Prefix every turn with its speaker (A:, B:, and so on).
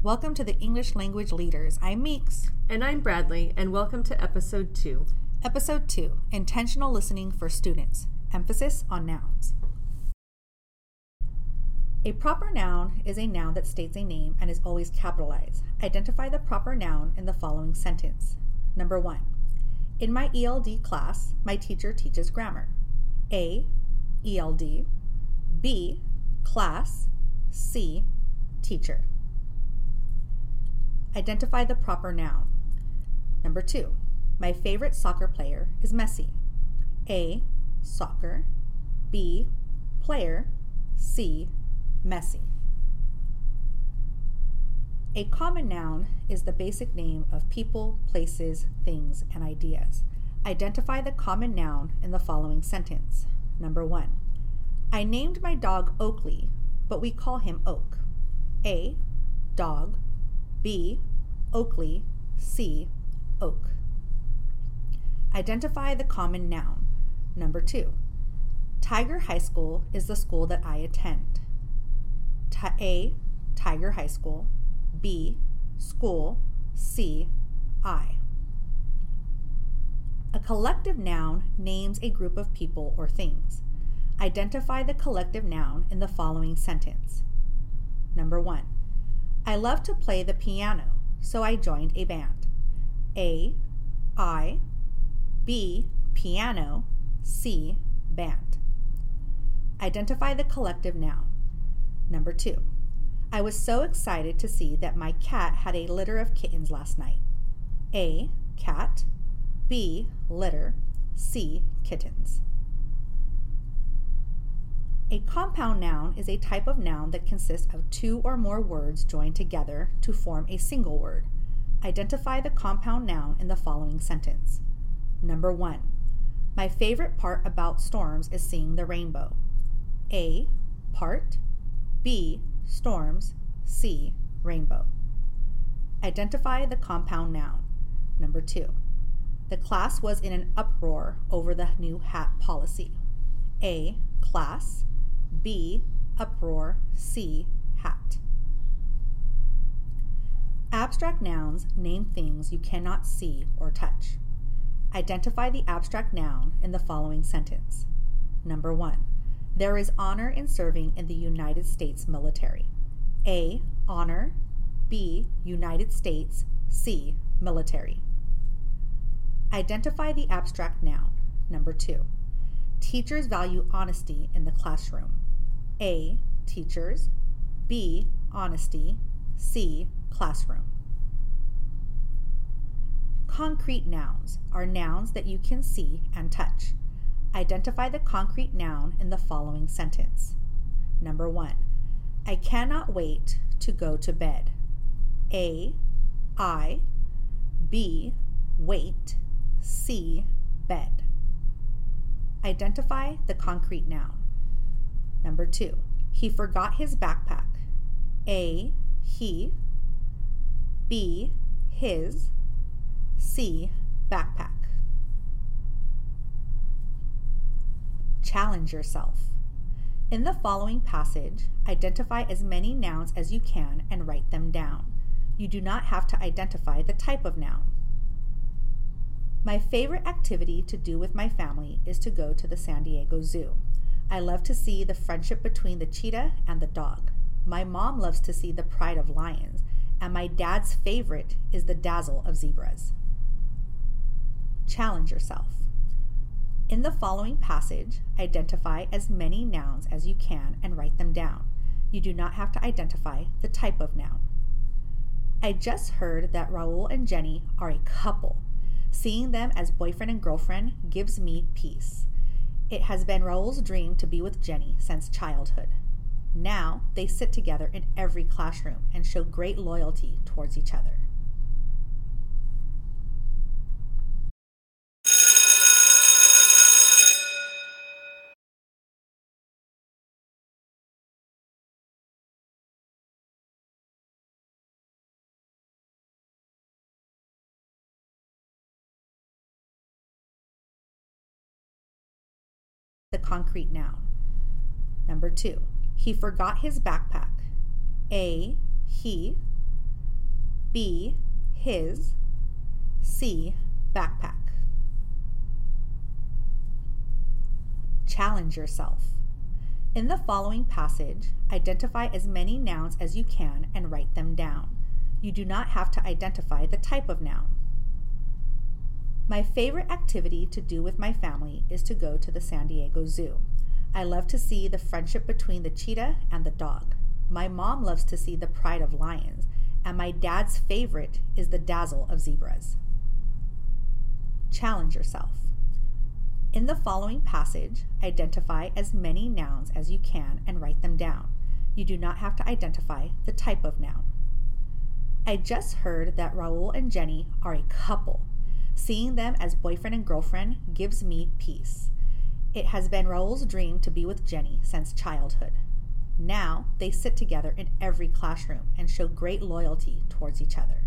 A: Welcome to the English Language Leaders. I'm Meeks.
B: And I'm Bradley, and welcome to episode two.
A: Episode 2 Intentional Listening for Students. Emphasis on nouns. A proper noun is a noun that states a name and is always capitalized. Identify the proper noun in the following sentence. Number 1. In my ELD class, my teacher teaches grammar. A. ELD. B. Class. C. Teacher. Identify the proper noun. Number 2. My favorite soccer player is Messi. A. Soccer. B. Player. C. Messi. A common noun is the basic name of people, places, things, and ideas. Identify the common noun in the following sentence. Number one, I named my dog Oakley, but we call him Oak. A. Dog. B. Oakley. C. Oak. Identify the common noun. Number two, Tiger High School is the school that I attend. Ti- A. Tiger High School. B. School. C. I. A collective noun names a group of people or things. Identify the collective noun in the following sentence. Number one, I love to play the piano, so I joined a band. A. I. B. Piano. C. Band. Identify the collective noun. Number two, I was so excited to see that my cat had a litter of kittens last night. A. Cat. B. Litter. C. Kittens. A compound noun is a type of noun that consists of two or more words joined together to form a single word. Identify the compound noun in the following sentence. Number one, my favorite part about storms is seeing the rainbow. A. Part. B. Storms. C. Rainbow. Identify the compound noun. Number two, the class was in an uproar over the new hat policy. A. Class. B. Uproar. C. Hat. Abstract nouns name things you cannot see or touch. Identify the abstract noun in the following sentence. Number one, there is honor in serving in the United States military. A. Honor. B. United States. C. Military. Identify the abstract noun. Number two, teachers value honesty in the classroom. A. Teachers. B. Honesty. C. Classroom. Concrete nouns are nouns that you can see and touch. Identify the concrete noun in the following sentence. Number one, I cannot wait to go to bed. A. I. B. Wait. C. Bed. Identify the concrete noun. Number two, he forgot his backpack. A. He. B. His. C. Backpack. Challenge yourself. In the following passage, identify as many nouns as you can and write them down. You do not have to identify the type of noun. My favorite activity to do with my family is to go to the San Diego Zoo. I love to see the friendship between the cheetah and the dog. My mom loves to see the pride of lions, and my dad's favorite is the dazzle of zebras. Challenge yourself. In the following passage, identify as many nouns as you can and write them down. You do not have to identify the type of noun. I just heard that Raul and Jenny are a couple. Seeing them as boyfriend and girlfriend gives me peace. It has been Raul's dream to be with Jenny since childhood. Now they sit together in every classroom and show great loyalty towards each other. The concrete noun. Number two, he forgot his backpack. A. He. B. His. C. Backpack. Challenge yourself. In the following passage, identify as many nouns as you can and write them down. You do not have to identify the type of noun. My favorite activity to do with my family is to go to the San Diego Zoo. I love to see the friendship between the cheetah and the dog. My mom loves to see the pride of lions, and my dad's favorite is the dazzle of zebras. Challenge yourself. In the following passage, identify as many nouns as you can and write them down. You do not have to identify the type of noun. I just heard that Raul and Jenny are a couple. Seeing them as boyfriend and girlfriend gives me peace. It has been Raul's dream to be with Jenny since childhood. Now they sit together in every classroom and show great loyalty towards each other.